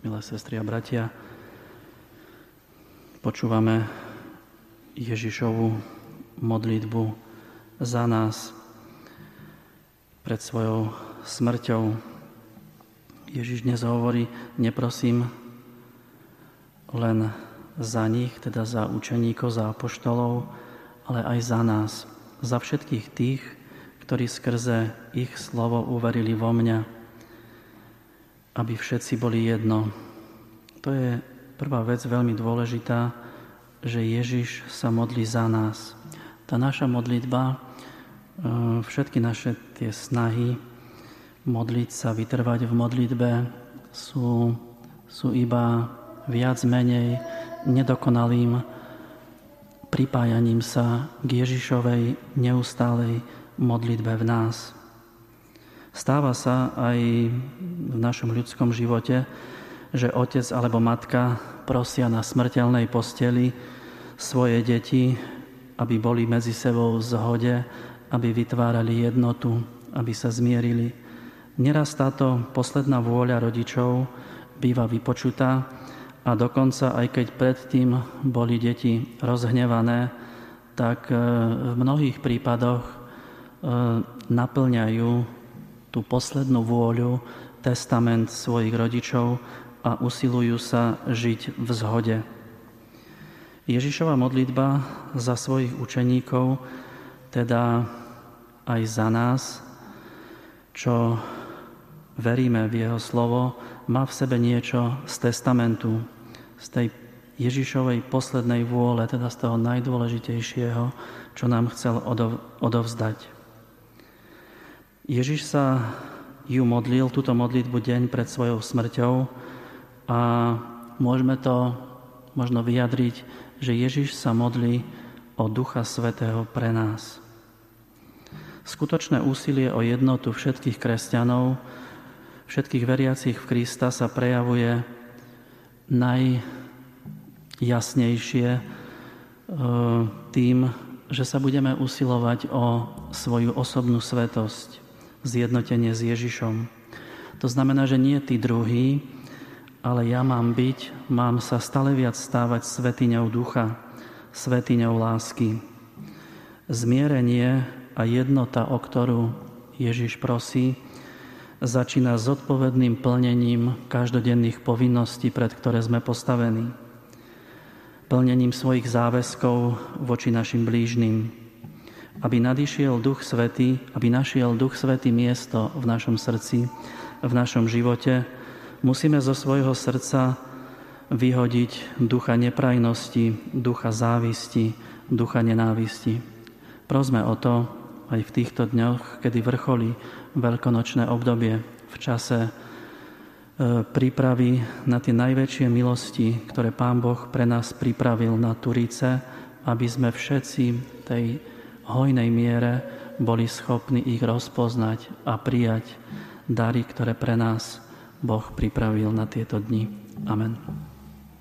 milé sestry a bratia. Počúvame Ježišovu modlitbu za nás pred svojou smrťou. Ježiš dnes hovorí, neprosím len za nich, teda za učeníkov, za apoštolov, ale aj za nás, za všetkých tých, ktorí skrze ich slovo uverili vo mňa aby všetci boli jedno. To je prvá vec veľmi dôležitá, že Ježiš sa modlí za nás. Tá naša modlitba, e, všetky naše tie snahy modliť sa, vytrvať v modlitbe sú, sú iba viac menej nedokonalým pripájaním sa k Ježišovej neustálej modlitbe v nás. Stáva sa aj v našom ľudskom živote, že otec alebo matka prosia na smrteľnej posteli svoje deti, aby boli medzi sebou v zhode, aby vytvárali jednotu, aby sa zmierili. Neraz táto posledná vôľa rodičov býva vypočutá a dokonca aj keď predtým boli deti rozhnevané, tak e, v mnohých prípadoch e, naplňajú tú poslednú vôľu, testament svojich rodičov a usilujú sa žiť v zhode. Ježišova modlitba za svojich učeníkov, teda aj za nás, čo veríme v Jeho slovo, má v sebe niečo z testamentu, z tej Ježišovej poslednej vôle, teda z toho najdôležitejšieho, čo nám chcel odovzdať. Ježiš sa ju modlil, túto modlitbu deň pred svojou smrťou a môžeme to možno vyjadriť, že Ježiš sa modlí o Ducha Svetého pre nás. Skutočné úsilie o jednotu všetkých kresťanov, všetkých veriacich v Krista sa prejavuje najjasnejšie e, tým, že sa budeme usilovať o svoju osobnú svetosť zjednotenie s Ježišom. To znamená, že nie tí druhí, ale ja mám byť, mám sa stále viac stávať svetiňou ducha, svetiňou lásky. Zmierenie a jednota, o ktorú Ježiš prosí, začína s odpovedným plnením každodenných povinností, pred ktoré sme postavení. Plnením svojich záväzkov voči našim blížnym, aby nadišiel Duch Svetý, aby našiel Duch Svetý miesto v našom srdci, v našom živote, musíme zo svojho srdca vyhodiť ducha neprajnosti, ducha závisti, ducha nenávisti. Prosme o to aj v týchto dňoch, kedy vrcholí veľkonočné obdobie v čase e, prípravy na tie najväčšie milosti, ktoré Pán Boh pre nás pripravil na Turice, aby sme všetci tej hojnej miere boli schopní ich rozpoznať a prijať dary, ktoré pre nás Boh pripravil na tieto dni. Amen.